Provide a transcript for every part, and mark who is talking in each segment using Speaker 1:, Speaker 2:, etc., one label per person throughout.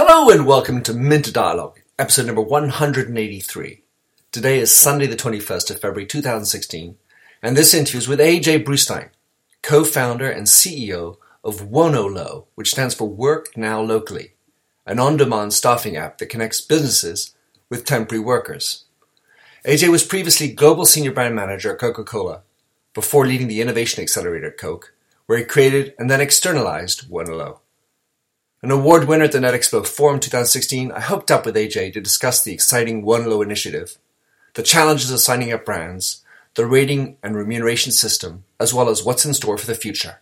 Speaker 1: Hello and welcome to Minter Dialogue, episode number 183. Today is Sunday, the 21st of February 2016, and this interview is with AJ Brustein, co founder and CEO of Wonolo, which stands for Work Now Locally, an on demand staffing app that connects businesses with temporary workers. AJ was previously Global Senior Brand Manager at Coca Cola before leading the Innovation Accelerator at Coke, where he created and then externalized Wonolo. An award winner at the Netexplo Forum 2016, I hooked up with AJ to discuss the exciting Wonolo initiative, the challenges of signing up brands, the rating and remuneration system, as well as what's in store for the future.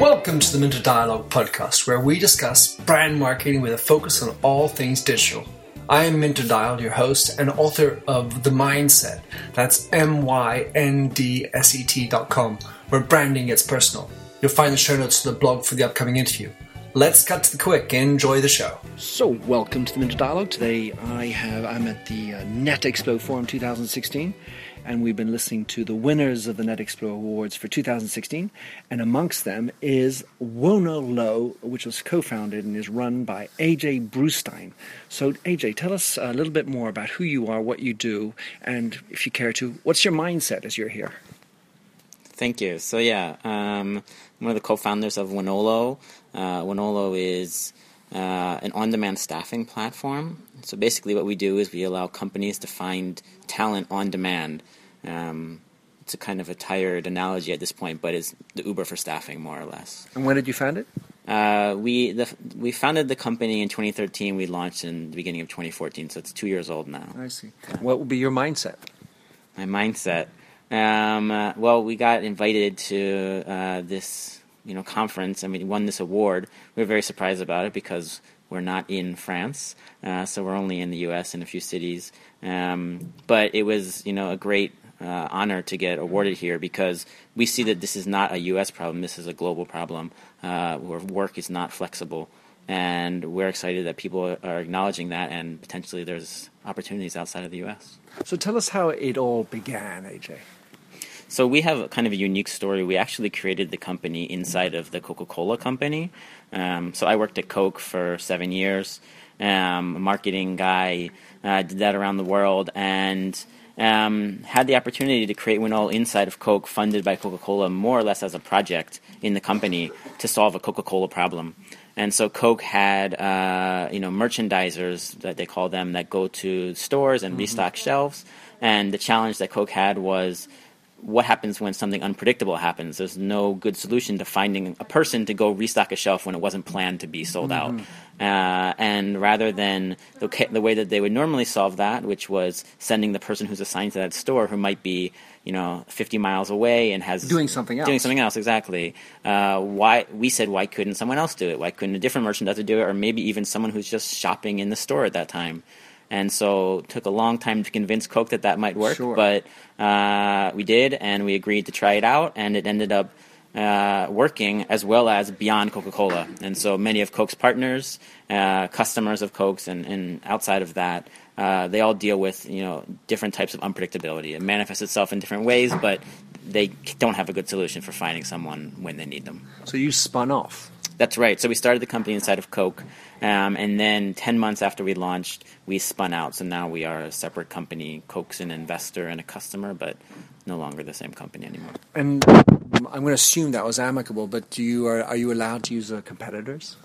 Speaker 1: Welcome to the Minter Dialogue podcast, where we discuss brand marketing with a focus on all things digital. I am Minter Dial, your host and author of The Myndset. That's M Y N D S E T dot com, where branding gets personal. You'll find the show notes to the blog for the upcoming interview. Let's cut to the quick. Enjoy the show.
Speaker 2: So, welcome to the Minter Dialogue. Today, I have I'm at the uh, Netexplo Forum 2016, and we've been listening to the winners of the Netexplo Awards for 2016. And amongst them is Wonolo, which was co-founded and is run by AJ Brustein. So, AJ, tell us a little bit more about who you are, what you do, and if you care to, what's your mindset as you're here?
Speaker 3: Thank you. So yeah, um, I'm one of the co-founders of Wonolo. Uh, Wonolo is uh, an on-demand staffing platform. So basically, what we do is we allow companies to find talent on demand. Um, it's a kind of a tired analogy at this point, but it's the Uber for staffing, more or less.
Speaker 2: And when did you found it?
Speaker 3: Uh, we the, we founded the company in 2013. We launched in the beginning of 2014, so it's two years old now.
Speaker 2: I see. What would be your mindset?
Speaker 3: My mindset. Um, uh, well, we got invited to uh, this you know conference and we won this award. We were very surprised about it because we're not in France, uh, so we're only in the U.S. in a few cities. Um, but it was you know a great uh, honor to get awarded here because we see that this is not a U.S. problem. This is a global problem uh, where work is not flexible. And we're excited that people are acknowledging that, and potentially there's opportunities outside of the U.S.
Speaker 2: So tell us how it all began, AJ.
Speaker 3: So we have kind of a unique story. We actually created the company inside of the Coca-Cola company. Um, so I worked at Coke for seven years, um, a marketing guy, uh, did that around the world, and um, had the opportunity to create Wonolo inside of Coke, funded by Coca-Cola, more or less as a project in the company to solve a Coca-Cola problem. And so Coke had, uh, you know, merchandisers that they call them that go to stores and restock shelves. And the challenge that Coke had was what happens when something unpredictable happens. There's no good solution to finding a person to go restock a shelf when it wasn't planned to be sold out. Uh, and rather than the, the way that they would normally solve that, which was sending the person who's assigned to that store, who might be you know 50 miles away and has
Speaker 2: Doing something else.
Speaker 3: doing something else exactly. Uh, why we said why couldn't someone else do it? Why couldn't a different merchandiser do it, or maybe even someone who's just shopping in the store at that time? And so took a long time to convince Coke that that might work,
Speaker 2: Sure.
Speaker 3: but uh, we did, and we agreed to try it out, and it ended up uh, working as well as beyond Coca Cola. And so many of Coke's partners, uh, customers of Coke's, and, and outside of that, uh, they all deal with you know different types of unpredictability. It manifests itself in different ways, but they don't have a good solution for finding someone when they need them.
Speaker 2: So you spun off.
Speaker 3: That's right. So we started the company inside of Coke, um, and then ten months after we launched, we spun out. So now we are a separate company. Coke's an investor and a customer, but no longer the same company anymore.
Speaker 2: And I'm going to assume that was amicable, but do you are, are you allowed to use uh, competitors?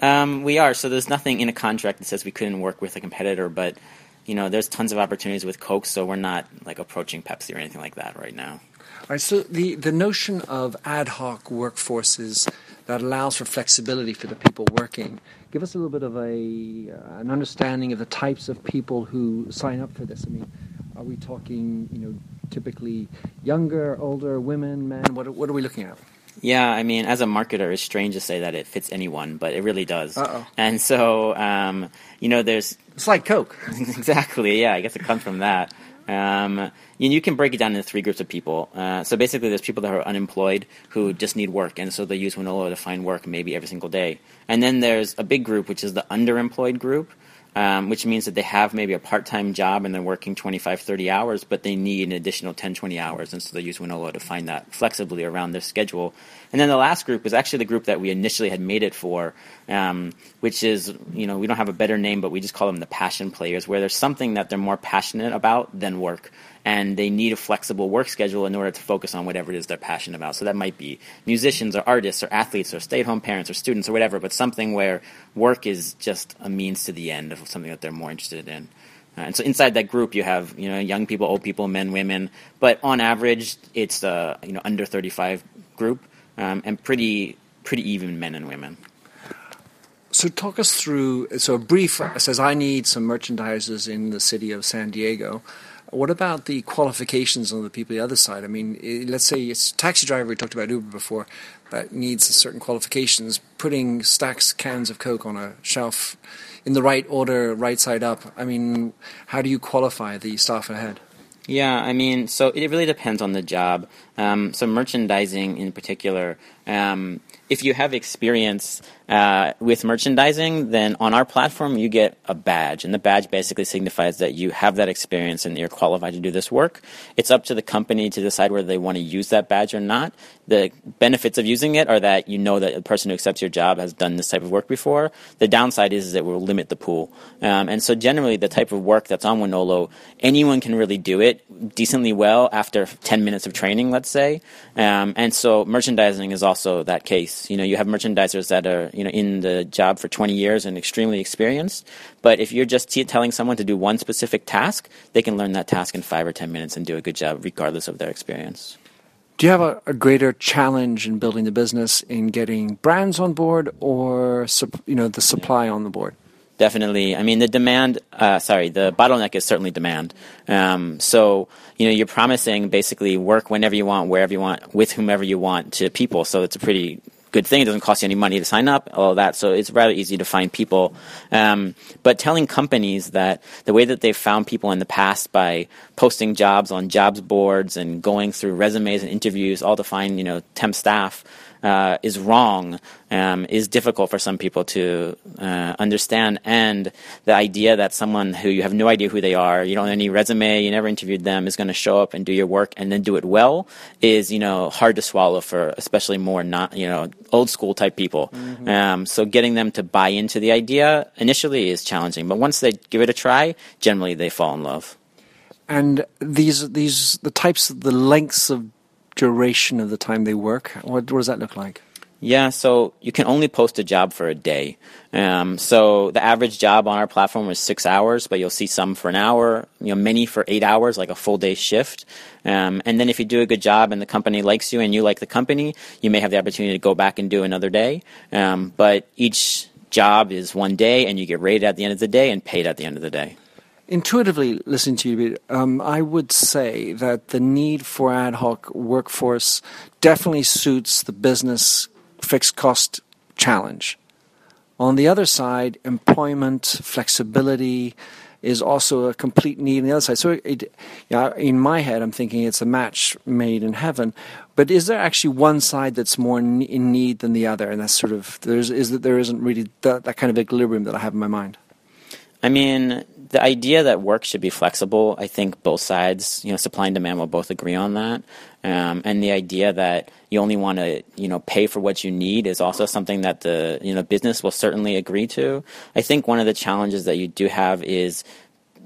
Speaker 3: Um, we are. So there's nothing in a contract that says we couldn't work with a competitor, but you know, there's tons of opportunities with Coke. So we're not like approaching Pepsi or anything like that right now.
Speaker 2: All right, so the, the notion of ad hoc workforces that allows for flexibility for the people working, give us a little bit of a uh, an understanding of the types of people who sign up for this. I mean, are we talking, you know, typically younger, older, women, men? What, are- what are we looking at?
Speaker 3: Yeah, I mean, as a marketer, it's strange to say that it fits anyone, but it really does.
Speaker 2: Uh-oh.
Speaker 3: And so, um, you know, there's
Speaker 2: It's like Coke.
Speaker 3: exactly. Yeah, I guess it comes from that. Um, you, you can break it down into three groups of people. Uh, so basically, there's people that are unemployed who just need work, and so they use Wonolo to find work maybe every single day. And then there's a big group, which is the underemployed group. Um, which means that they have maybe a part-time job and they're working 25, 30 hours, but they need an additional 10, 20 hours, and so they use Wonolo to find that flexibly around their schedule. And then the last group is actually the group that we initially had made it for, um, which is, you know, we don't have a better name, but we just call them the passion players, where there's something that they're more passionate about than work and they need a flexible work schedule in order to focus on whatever it is they're passionate about. So that might be musicians or artists or athletes or stay at home parents or students or whatever, but something where work is just a means to the end of something that they're more interested in. Uh, and so inside that group, you have you know young people, old people, men, women, but on average, it's a you know under 35 group um, and pretty pretty even men and women.
Speaker 2: So talk us through. So a brief says I need some merchandisers in the city of San Diego. What about the qualifications on the people the other side? I mean, let's say it's taxi driver. We talked about Uber before that needs certain qualifications. Putting stacks cans of Coke on a shelf in the right order, right side up. I mean, how do you qualify the staff ahead?
Speaker 3: Yeah, I mean, so it really depends on the job. Um, so merchandising in particular, um, if you have experience uh, with merchandising, then on our platform you get a badge, and the badge basically signifies that you have that experience and you're qualified to do this work. It's up to the company to decide whether they want to use that badge or not. The benefits of using it are that you know that the person who accepts your job has done this type of work before. The downside is, is it will limit the pool, um, and so generally the type of work that's on Wonolo, anyone can really do it decently well after 10 minutes of training, let's say. Um, and so merchandising is also that case. You know, you have merchandisers that are you know in the job for 20 years and extremely experienced. But if you're just t- telling someone to do one specific task, they can learn that task in five or 10 minutes and do a good job, regardless of their experience.
Speaker 2: Do you have a, a greater challenge in building the business in getting brands on board, or you know the supply on the board?
Speaker 3: definitely. I mean, the demand, uh, sorry, the bottleneck is certainly demand. Um, so, you know, you're promising basically work whenever you want, wherever you want, with whomever you want to people. So it's a pretty good thing. It doesn't cost you any money to sign up, all that. So it's rather easy to find people. Um, but telling companies that the way that they've found people in the past by posting jobs on jobs boards and going through resumes and interviews, all to find you know temp staff uh, is wrong um, is difficult for some people to uh, understand. And the idea that someone who you have no idea who they are, you don't have any resume, you never interviewed them, is going to show up and do your work and then do it well is you know hard to swallow for especially more not you know old school type people. Mm-hmm. Um, so getting them to buy into the idea initially is challenging, but once they give it a try, generally they fall in love.
Speaker 2: And these these the types the lengths of duration of the time they work? What, what does that look like?
Speaker 3: Yeah, so you can only post a job for a day. Um, so the average job on our platform is six hours, but you'll see some for an hour, you know, many for eight hours, like a full day shift. Um, and then if you do a good job and the company likes you and you like the company, you may have the opportunity to go back and do another day. Um, but each job is one day, and you get rated at the end of the day and paid at the end of the day.
Speaker 2: Intuitively, listening to you, um, I would say that the need for ad hoc workforce definitely suits the business fixed cost challenge. On the other side, employment, flexibility is also a complete need on the other side. So, it, yeah, in my head, I'm thinking it's a match made in heaven. But is there actually one side that's more in need than the other? And that's sort of there's is that there isn't really that, that kind of equilibrium that I have in my mind.
Speaker 3: I mean, the idea that work should be flexible, I think both sides, you know, supply and demand will both agree on that. Um, and the idea that you only want to, you know, pay for what you need is also something that the, you know, business will certainly agree to. I think one of the challenges that you do have is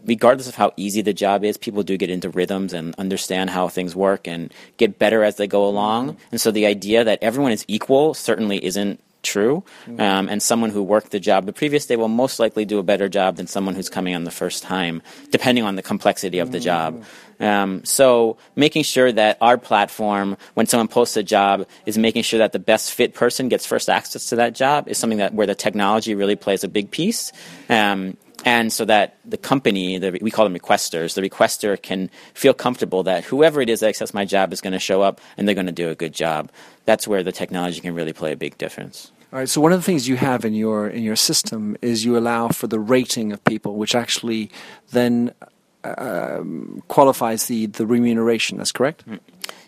Speaker 3: regardless of how easy the job is, people do get into rhythms and understand how things work and get better as they go along. And so the idea that everyone is equal certainly isn't true. Mm-hmm. Um, and someone who worked the job the previous day will most likely do a better job than someone who's coming on the first time, depending on the complexity of the mm-hmm. job. Um, so making sure that our platform, when someone posts a job, is making sure that the best fit person gets first access to that job is something that where the technology really plays a big piece. Um, and so that the company, the, we call them requesters, the requester can feel comfortable that whoever it is that accepts my job is going to show up and they're going to do a good job. That's where the technology can really play a big difference.
Speaker 2: All right. So one of the things you have in your in your system is you allow for the rating of people, which actually then um, qualifies the the remuneration. That's correct.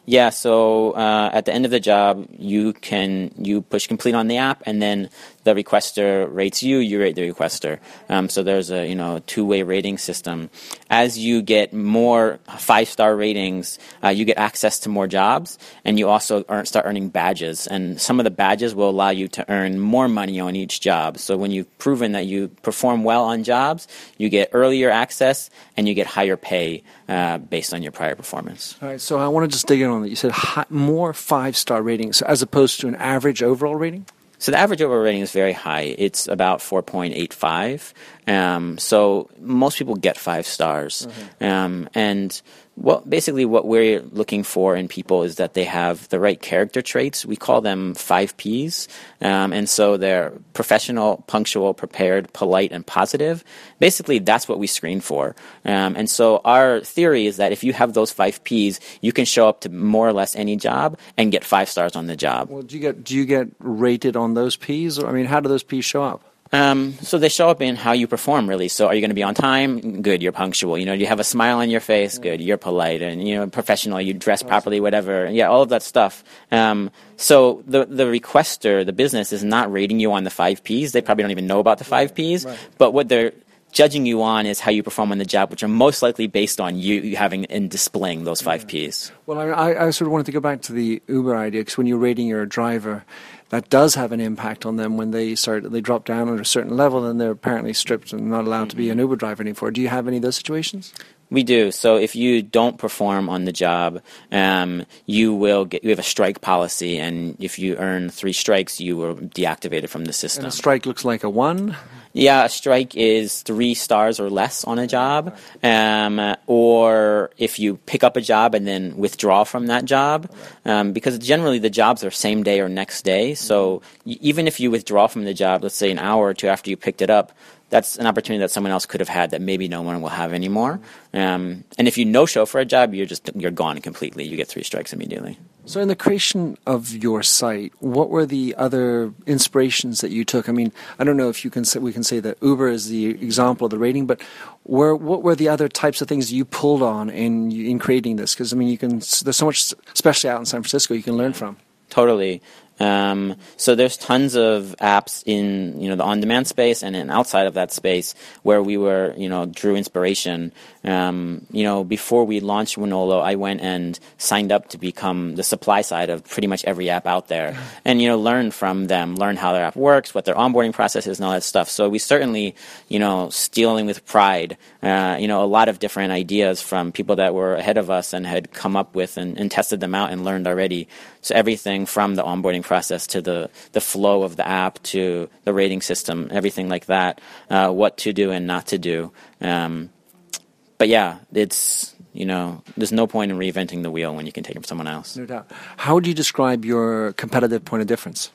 Speaker 3: Yeah, so uh, at the end of the job, you can you push complete on the app, and then the requester rates you, you rate the requester. Um, so there's a you know two way rating system. As you get more five star ratings, uh, you get access to more jobs, and you also earn, start earning badges. And some of the badges will allow you to earn more money on each job. So when you've proven that you perform well on jobs, you get earlier access and you get higher pay uh, based on your prior performance.
Speaker 2: All right. So I want to just dig in on that. You said high, more five star ratings as opposed to an average overall rating.
Speaker 3: So the average overall rating is very high. It's about 4.85. Um, so most people get five stars. Mm-hmm. Um, and well, basically, what we're looking for in people is that they have the right character traits. We call them five P's. Um, and so they're professional, punctual, prepared, polite, and positive. Basically, that's what we screen for. Um, and so our theory is that if you have those five P's, you can show up to more or less any job and get five stars on the job.
Speaker 2: Well, do you get, do you get rated on those P's? Or, I mean, how do those P's show up?
Speaker 3: Um, so they show up in how you perform, really. So are you going to be on time? Good, you're punctual. You know, you have a smile on your face? Good, you're polite and you know professional. You dress properly, whatever. Yeah, all of that stuff. Um, so the the requester, the business, is not rating you on the five Ps. They probably don't even know about the five Ps. Right. But what they're judging you on is how you perform on the job, which are most likely based on you having and displaying those five Ps.
Speaker 2: Well, I, I sort of wanted to go back to the Uber idea because when you're rating your driver, that does have an impact on them when they start they drop down at a certain level and they're apparently stripped and not allowed to be an mm-hmm. Uber driver anymore. Do you have any of those situations?
Speaker 3: We do. So if you don't perform on the job, um, you will get. We have a strike policy, and if you earn three strikes, you will deactivated from the system.
Speaker 2: And a strike looks like a one.
Speaker 3: Yeah, a strike is three stars or less on a job. Um, or if you pick up a job and then withdraw from that job, um, because generally the jobs are same day or next day. So even if you withdraw from the job, let's say an hour or two after you picked it up, that's an opportunity that someone else could have had that maybe no one will have anymore. Um, and if you no show for a job, you're just you're gone completely. You get three strikes immediately.
Speaker 2: So, in the creation of your site, what were the other inspirations that you took? I mean, I don't know if you can say, we can say that Uber is the example of the rating, but where, what were the other types of things you pulled on in in creating this? Because I mean, you can there's so much, especially out in San Francisco, you can learn from.
Speaker 3: Totally. Um, so there's tons of apps in you know the on-demand space and then outside of that space where we were you know drew inspiration. Um, you know before we launched Wonolo, I went and signed up to become the supply side of pretty much every app out there, and you know learn from them, learn how their app works, what their onboarding process is, and all that stuff. So we certainly you know stealing with pride, uh, you know a lot of different ideas from people that were ahead of us and had come up with and, and tested them out and learned already. So everything from the onboarding process to the, the flow of the app to the rating system, everything like that, uh, what to do and not to do. Um, but yeah, it's you know, there's no point in reinventing the wheel when you can take it from someone else.
Speaker 2: No doubt. How would you describe your competitive point of difference?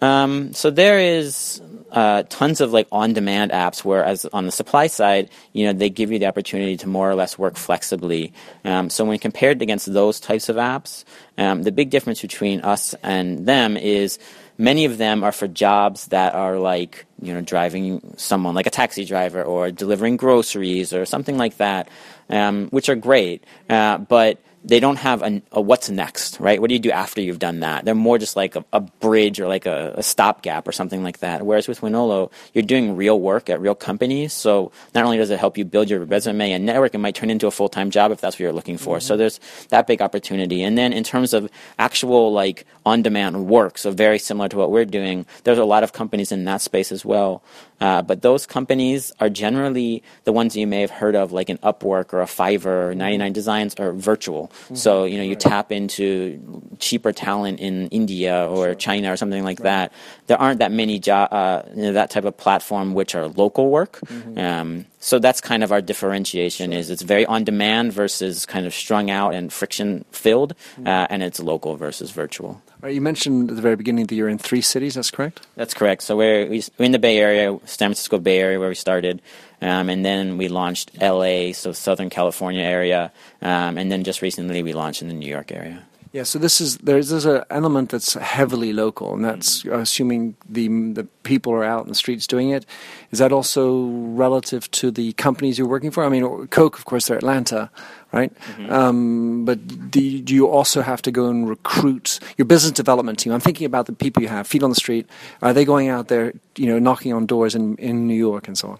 Speaker 3: Um, so there is uh, tons of like on-demand apps where as on the supply side you know they give you the opportunity to more or less work flexibly. Um, so when compared against those types of apps um, the big difference between us and them is many of them are for jobs that are like you know driving someone like a taxi driver or delivering groceries or something like that um, which are great. Uh, but they don't have a, a, what's next, right? What do you do after you've done that? They're more just like a, a bridge or like a, a stopgap or something like that. Whereas with Wonolo, you're doing real work at real companies. So not only does it help you build your resume and network, it might turn into a full time job if that's what you're looking for. Mm-hmm. So there's that big opportunity. And then in terms of actual like on demand work, so very similar to what we're doing, there's a lot of companies in that space as well. Uh, but those companies are generally the ones you may have heard of, like an Upwork or a Fiverr or 99 Designs, are virtual. Mm-hmm. So you know you tap into cheaper talent in India or sure. China or something like right. that. There aren't that many jo- uh, you know, that type of platform which are local work. Mm-hmm. Um, so that's kind of our differentiation. Sure. Is it's very on demand versus kind of strung out and friction filled, mm-hmm. uh, and it's local versus virtual.
Speaker 2: Right, you mentioned at the very beginning that you're in three cities. That's correct.
Speaker 3: That's correct. So we're, we're in the Bay Area, San Francisco Bay Area, where we started, um, and then we launched L.A., so Southern California area, um, and then just recently we launched in the New York area.
Speaker 2: Yeah, so this is there's there's an element that's heavily local, and that's assuming the the people are out in the streets doing it. Is that also relative to the companies you're working for? I mean, Coke, of course, they're Atlanta, right? Mm-hmm. Um, but do you, do you also have to go and recruit your business development team? I'm thinking about the people you have, feet on the street. Are they going out there, you know, knocking on doors in in New York and so on?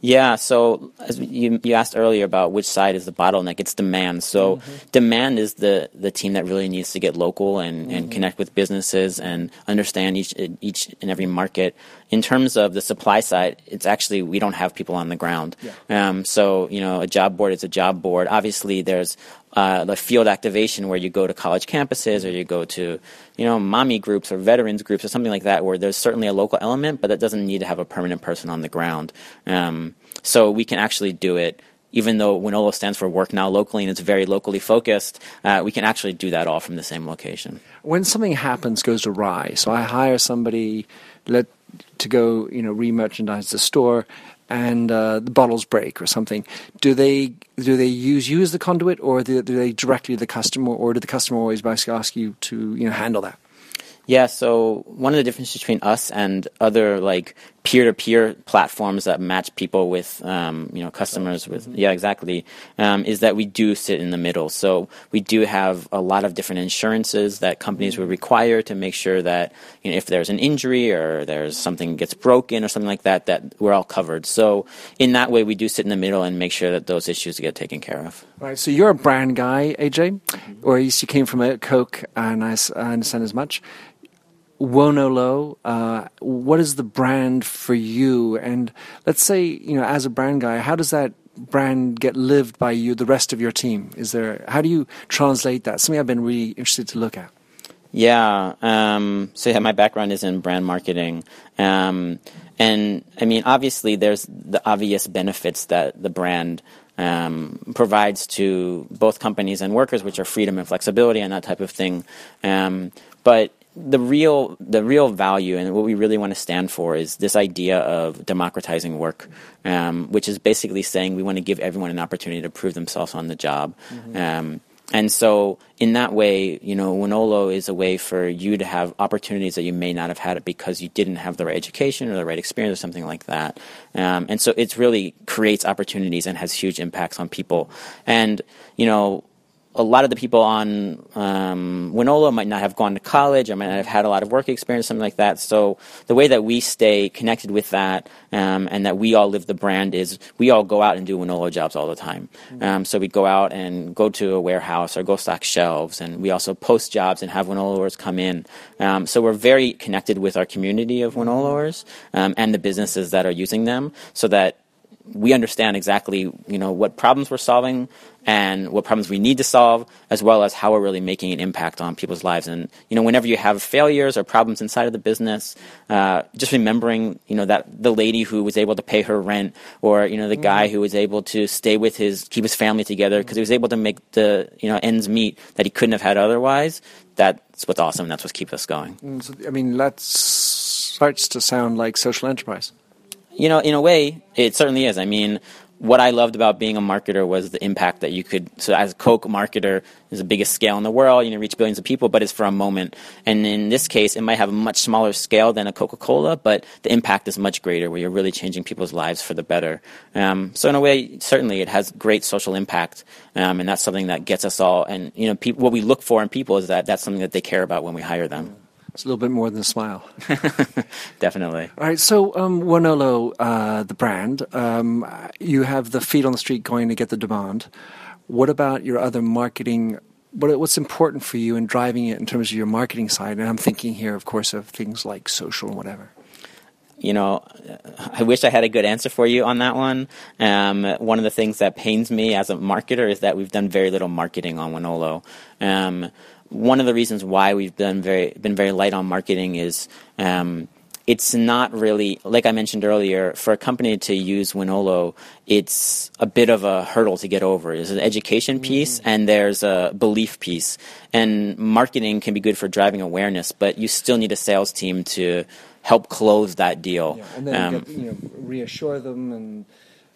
Speaker 3: Yeah, so as you, you asked earlier about which side is the bottleneck, it's demand. So mm-hmm. demand is the, the team that really needs to get local and, mm-hmm. and connect with businesses and understand each each and every market. In terms of the supply side, it's actually we don't have people on the ground. Yeah. Um, so you know, a job board is a job board. Obviously, there's uh, the field activation where you go to college campuses or you go to you know mommy groups or veterans groups or something like that where there's certainly a local element but that doesn't need to have a permanent person on the ground um, so we can actually do it even though Wonolo stands for work now locally and it's very locally focused, uh, we can actually do that all from the same location.
Speaker 2: When something happens, goes awry, so I hire somebody let, to go, you know, re-merchandise the store, and uh, the bottles break or something, do they do they use you as the conduit, or do, do they directly the customer, or do the customer always basically ask you to you know handle that?
Speaker 3: Yeah, so one of the differences between us and other like peer-to-peer platforms that match people with um, you know customers with mm-hmm. yeah exactly um, is that we do sit in the middle. So we do have a lot of different insurances that companies would require to make sure that you know if there's an injury or there's something gets broken or something like that that we're all covered. So in that way, we do sit in the middle and make sure that those issues get taken care of.
Speaker 2: Right. So you're a brand guy, AJ, mm-hmm. or you came from a Coke, and I, I understand as much Wonolo, uh, what is the brand for you? And let's say, you know, as a brand guy, how does that brand get lived by you, the rest of your team? Is there, how do you translate that? Something I've been really interested to look at.
Speaker 3: Yeah. Um, so yeah, my background is in brand marketing. Um, and I mean, obviously, there's the obvious benefits that the brand um, provides to both companies and workers, which are freedom and flexibility and that type of thing. Um, but the real the real value and what we really want to stand for is this idea of democratizing work, um, which is basically saying we want to give everyone an opportunity to prove themselves on the job. Mm-hmm. Um, and so, in that way, you know, Wonolo is a way for you to have opportunities that you may not have had because you didn't have the right education or the right experience or something like that. Um, and so, it really creates opportunities and has huge impacts on people. And you know, a lot of the people on um, Wonolo might not have gone to college or might not have had a lot of work experience, something like that. So the way that we stay connected with that um, and that we all live the brand is we all go out and do Wonolo jobs all the time. Mm-hmm. Um, so we go out and go to a warehouse or go stock shelves, and we also post jobs and have Wonoloers come in. Um, so we're very connected with our community of Wonoloers um, and the businesses that are using them, so that we understand exactly you know what problems we're solving and what problems we need to solve as well as how we're really making an impact on people's lives. And you know whenever you have failures or problems inside of the business uh, just remembering you know that the lady who was able to pay her rent or you know the guy mm-hmm. who was able to stay with his keep his family together because he was able to make the you know ends meet that he couldn't have had otherwise that's what's awesome. That's what keeps us going.
Speaker 2: Mm, so, i mean that starts to sound like social enterprise
Speaker 3: you know, in a way, it certainly is. I mean, what I loved about being a marketer was the impact that you could. So, as a Coke marketer, is the biggest scale in the world. You know, reach billions of people, but it's for a moment. And in this case, it might have a much smaller scale than a Coca Cola, but the impact is much greater, where you're really changing people's lives for the better. Um, so, in a way, certainly, it has great social impact, um, and that's something that gets us all. And you know, what we look for in people is that that's something that they care about when we hire them.
Speaker 2: It's a little bit more than a smile.
Speaker 3: Definitely.
Speaker 2: All right. So, um, Wonolo, uh, the brand, um, you have the feet on the street going to get the demand. What about your other marketing? What, what's important for you in driving it in terms of your marketing side? And I'm thinking here, of course, of things like social and whatever
Speaker 3: you know, I wish I had a good answer for you on that one. Um, one of the things that pains me as a marketer is that we've done very little marketing on Wonolo. Um, one of the reasons why we've been very been very light on marketing is um, it's not really like I mentioned earlier. For a company to use Wonolo, it's a bit of a hurdle to get over. There's an education piece mm-hmm. and there's a belief piece. And marketing can be good for driving awareness, but you still need a sales team to help close that deal.
Speaker 2: Yeah, and then um, get, you know, reassure them and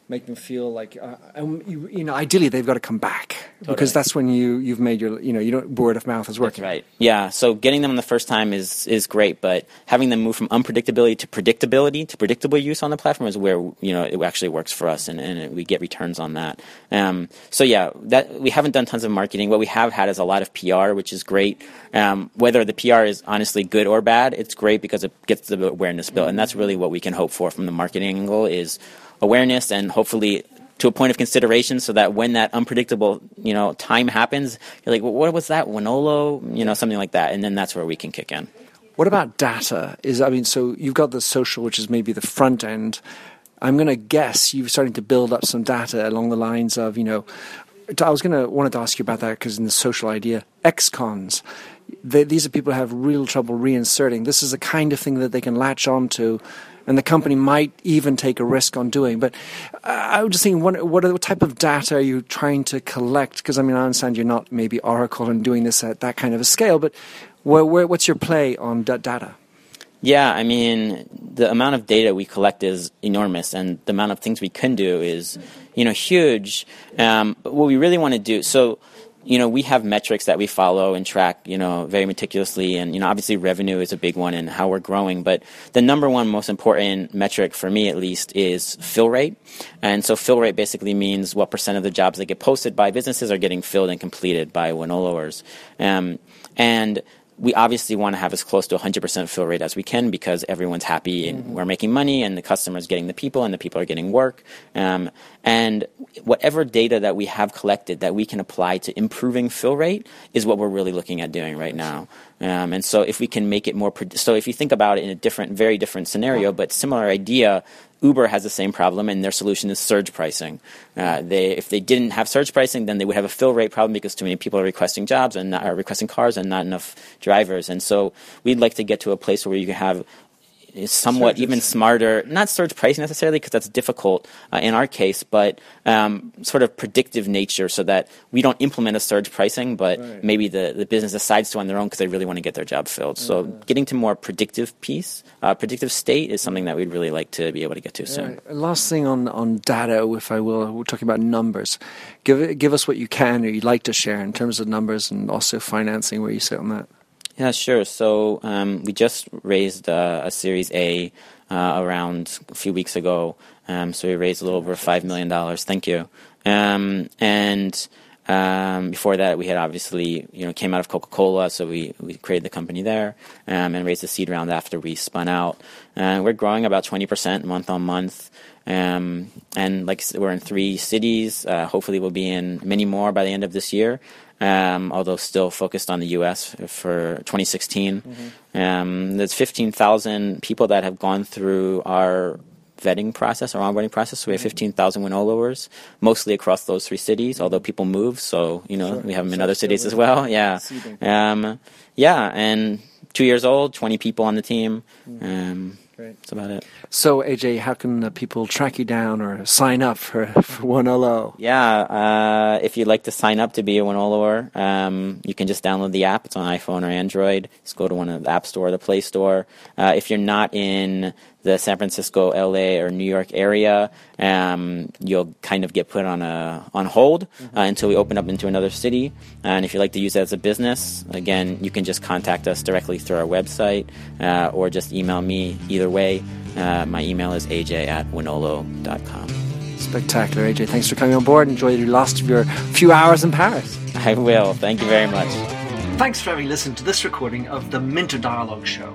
Speaker 2: make them feel like, uh, um, you, you know, ideally they've got to come back
Speaker 3: Totally.
Speaker 2: because that's when you you've made your, you know, you don't word of mouth is working.
Speaker 3: That's right. Yeah. So getting them the first time is is great, but having them move from unpredictability to predictability to predictable use on the platform is where you know it actually works for us, and, and we get returns on that. Um, so yeah, that we haven't done tons of marketing. What we have had is a lot of PR, which is great. Um, whether the PR is honestly good or bad, it's great because it gets the awareness built, and that's really what we can hope for from the marketing angle is awareness and hopefully to a point of consideration so that when that unpredictable you know time happens you're like well, what was that? Wonolo? You know something like that. And then that's where we can kick in.
Speaker 2: What about data? Is I mean, so you've got the social, which is maybe the front end. I'm going to guess you're starting to build up some data along the lines of, you know, I was going to wanted to ask you about that because in the social idea, ex-cons, they, these are people who have real trouble reinserting. This is the kind of thing that they can latch onto, and the company might even take a risk on doing. But uh, I was just thinking, what, what, type of data are you trying to collect? Because I mean, I understand you're not maybe Oracle and doing this at that kind of a scale, but where, where, what's your play on da- data?
Speaker 3: Yeah, I mean, the amount of data we collect is enormous, and the amount of things we can do is, you know, huge. Um, but what we really want to do, so, you know, we have metrics that we follow and track, you know, very meticulously, and you know, obviously, revenue is a big one and how we're growing. But the number one most important metric for me, at least, is fill rate. And so, fill rate basically means what percent of the jobs that get posted by businesses are getting filled and completed by Wonoloers. Um, and we obviously want to have as close to 100% fill rate as we can because everyone's happy and we're making money and the customer's getting the people and the people are getting work. Um, and whatever data that we have collected that we can apply to improving fill rate is what we're really looking at doing right now. Um, and so if we can make it more, so if you think about it in a different, very different scenario, but similar idea, Uber has the same problem, and their solution is surge pricing. Uh, they, if they didn't have surge pricing, then they would have a fill rate problem because too many people are requesting jobs and not, are requesting cars and not enough drivers. And so we'd like to get to a place where you can have somewhat
Speaker 2: Surges.
Speaker 3: even smarter, not surge pricing necessarily because that's difficult uh, in our case, but um, sort of predictive nature so that we don't implement a surge pricing, but
Speaker 2: Right.
Speaker 3: maybe the, the business decides to on their own because they really want to get their job filled. So getting to more predictive piece, uh, predictive state is something that we'd really like to be able to get to soon.
Speaker 2: Last thing on, on data, if I will, we're talking about numbers. Give give us what you can or you'd like to share in terms of numbers and also financing where you sit on that.
Speaker 3: Yeah, sure. So um, we just raised uh, a Series A uh, around a few weeks ago. Um, so we raised a little over five million dollars. Thank you. Um, and um, before that, we had obviously you know came out of Coca Cola, so we, we created the company there um, and raised a seed round after we spun out. Uh, we're growing about twenty percent month on month. Um, and like we're in three cities. Uh, hopefully, we'll be in many more by the end of this year. Um, although still focused on the U.S. for 2016. Um, there's 15,000 people that have gone through our vetting process, our onboarding process. So we have 15,000 Wonoloers, mostly across those three cities. Although people move, so you know
Speaker 2: Sure.
Speaker 3: we have them in
Speaker 2: So
Speaker 3: other cities as well. Yeah, um, yeah, and two years old, 20 people on the team.
Speaker 2: Mm-hmm. Great.
Speaker 3: that's about it.
Speaker 2: So, AJ, how can uh, people track you down or sign up for, for Wonolo?
Speaker 3: Yeah, uh, if you'd like to sign up to be a Wonoloer, um, you can just download the app. It's on iPhone or Android. Just go to one of the App Store or the Play Store. Uh, if you're not in the San Francisco, LA, or New York area, um, you'll kind of get put on a on hold uh, until we open up into another city. And if you'd like to use it as a business, again, you can just contact us directly through our website uh, or just email me. Either way, uh, my email is aj at wonolo.com.
Speaker 2: Spectacular, AJ. Thanks for coming on board. Enjoy the last of your few hours in Paris.
Speaker 3: I will. Thank you very much.
Speaker 1: Thanks for having listened to this recording of the Minter Dialogue Show.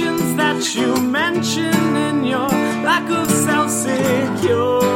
Speaker 4: imperfections that you mention in your lack of self security.